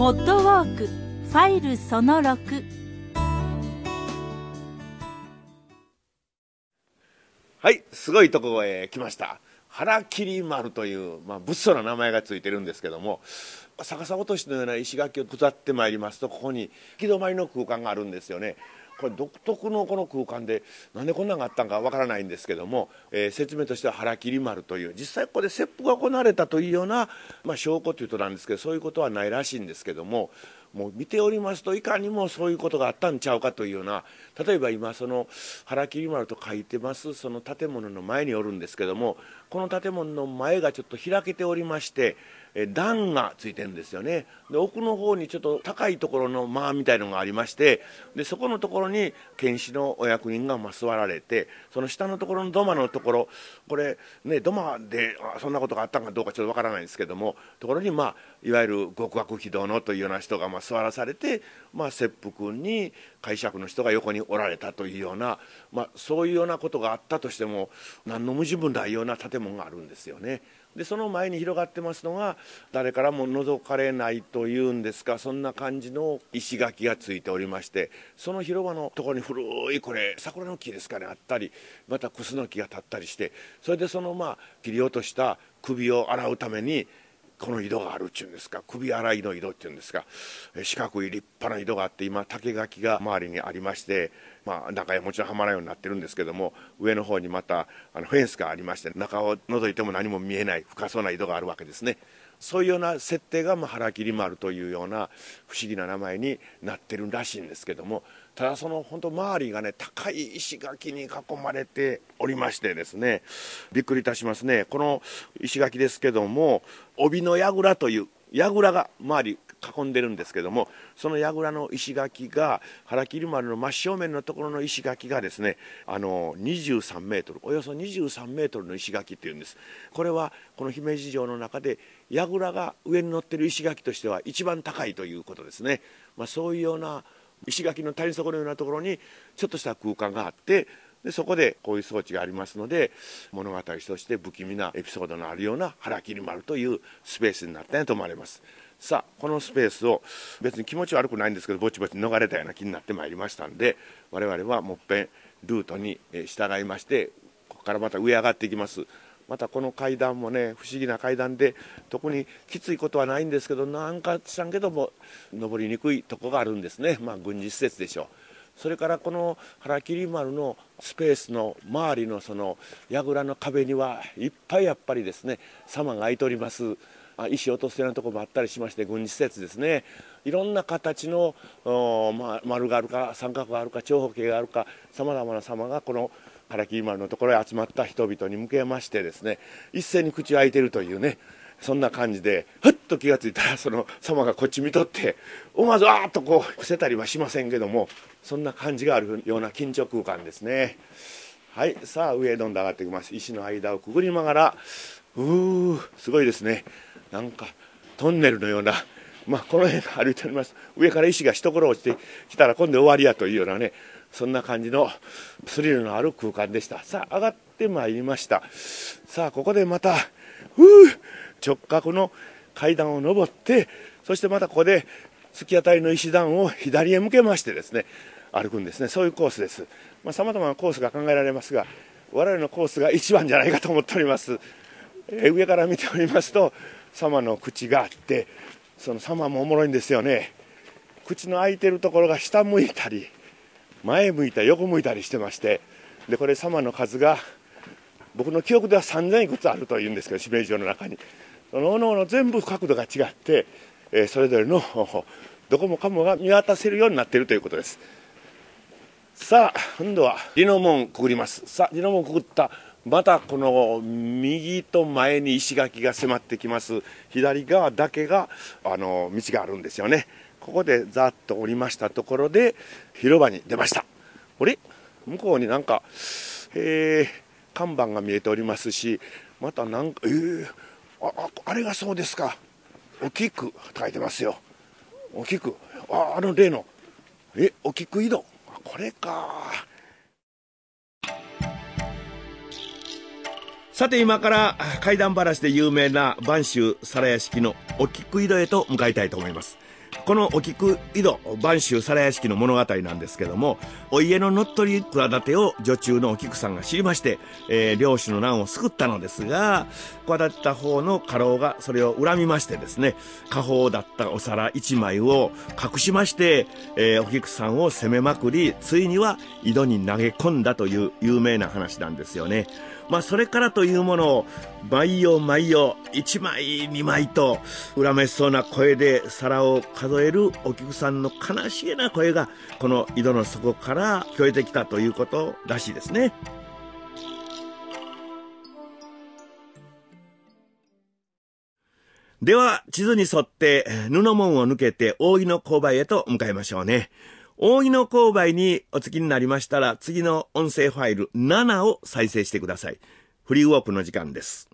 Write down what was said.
ポッドウォークファイルその6はいすごいとこへ来ました。腹切り丸という、まあ、物騒な名前がついてるんですけども逆さ落としのような石垣を下ってまいりますとここに行き止まりの空間があるんですよね。これ独特のこの空間でなんでこんなんがあったんかわからないんですけども、えー、説明としては腹切り丸という実際ここで切腹が行われたというような、まあ、証拠というとなんですけどそういうことはないらしいんですけどももう見ておりますといかにもそういうことがあったんちゃうかというような例えば今その腹切丸と書いてますその建物の前におるんですけどもこの建物の前がちょっと開けておりまして段がついてるんですよね。で奥の方にちょっと高いところの間みたいのがありましてでそこのところに検視のお役人が座られてその下のところの土間のところこれね土間でそんなことがあったかどうかちょっとわからないんですけどもところにまあいわゆる極悪非道のというような人がま座らされて、まあ、切腹に解釈の人が横におられたというような、まあ、そういうようなことがあったとしても何の無自分ないような建物があるんですよね。でその前に広がってますのが誰からも覗かれないというんですかそんな感じの石垣がついておりましてその広場のところに古いこれ桜の木ですかねあったりまたクスの木が立ったりしてそれでそのまあ切り落とした首を洗うためにこの井戸があるっちゅうんですか首洗いの井戸っていうんですか四角い立派な井戸があって今竹垣が周りにありましてまあ中へもちろんはまらんようになってるんですけども上の方にまたあのフェンスがありまして中を覗いても何も見えない深そうな井戸があるわけですね。そういうような設定が、まあ、腹切り丸というような不思議な名前になってるらしいんですけどもただその本当周りがね高い石垣に囲まれておりましてですねびっくりいたしますね。この石垣ですけども帯の櫓という櫓が周り囲んでるんですけどもその櫓の石垣が腹切丸の真正面のところの石垣がですねあの23メートルおよそ23メートルの石垣っていうんです。これはこの姫路城の中で櫓が上に乗ってる石垣としては一番高いということですね、まあ、そういうような石垣の谷底のようなところにちょっとした空間があってでそこでこういう装置がありますので物語として不気味なエピソードのあるような腹切り丸というスペースになったんやと思われます。さあこのスペースを別に気持ち悪くないんですけどぼちぼち逃れたような気になってまいりましたんで我々はもっぺんルートに従いましてここからまた上上がっていきます。またこの階段もね不思議な階段で特にきついことはないんですけどなんかしたんけども登りにくいとこがあるんですね。まあ軍事施設でしょう。それからこの腹切丸のスペースの周りのその櫓の壁にはいっぱいやっぱりですね様が空いております。石落とすようなところもあったりしまして軍事施設ですね。いろんな形の、まあ、丸があるか三角があるか長方形があるかさまざまな様がこの原木丸のところへ集まった人々に向けましてですね一斉に口を開いてるというねそんな感じでふっと気が付いたらその様がこっち見とって思わずわーっとこう伏せたりはしませんけどもそんな感じがあるような緊張空間ですね。はいさあ上へどんどん上がっていきます。石の間をくぐりながらうーすごいですね。なんかトンネルのような。まあこの辺 歩いております。上から石が一頃落ちてきたら今度終わりやというようなね。そんな感じのスリルのある空間でした。さあ上がってまいりました。さあここでまたふう直角の階段を上ってそしてまたここで突き当たりの石段を左へ向けましてですね歩くんですね。そういうコースです。さまざ、まなコースが考えられますが我々のコースが一番じゃないかと思っております、上から見ておりますと様の口があってその様もおもろいんですよね。口の開いてるところが下向いたり前向いたり横向いたりしてましてでこれ様の数が僕の記憶では3000いくつあるというんですけど指名状の中に。そのおのおの全部角度が違って、え、それぞれのどこもかもが見渡せるようになっているということです。さあ今度はリノ門くぐります。さあリノ門くぐったまたこの右と前に石垣が迫ってきます。左側だけがあの道があるんですよね。ここでざっと降りましたところで広場に出ました。あれ向こうになんか、えー、看板が見えておりますしまたなんかえー、ああれがそうですか。大きく書いてますよ。大きくああの例のえ大きく井戸。これか。さて今から怪談話で有名な播州皿屋敷のお菊井戸へと向かいたいと思います。このお菊井戸播州皿屋敷の物語なんですけども、お家の乗っ取り企てを女中のお菊さんが知りまして、えー、領主の難を救ったのですが、企てた方の家老がそれを恨みましてですね、家宝だったお皿一枚を隠しまして、えー、お菊さんを責めまくり、ついには井戸に投げ込んだという有名な話なんですよね。まあ、それからというものを、毎夜毎夜、一枚二枚と、恨めしそうな声で皿を数えるお菊さんの悲しげな声が、この井戸の底から聞こえてきたということらしいですね。では、地図に沿って布門を抜けて大井の勾配へと向かいましょうね。大井の勾配にお付きになりましたら、次の音声ファイル7を再生してください。フリーウォークの時間です。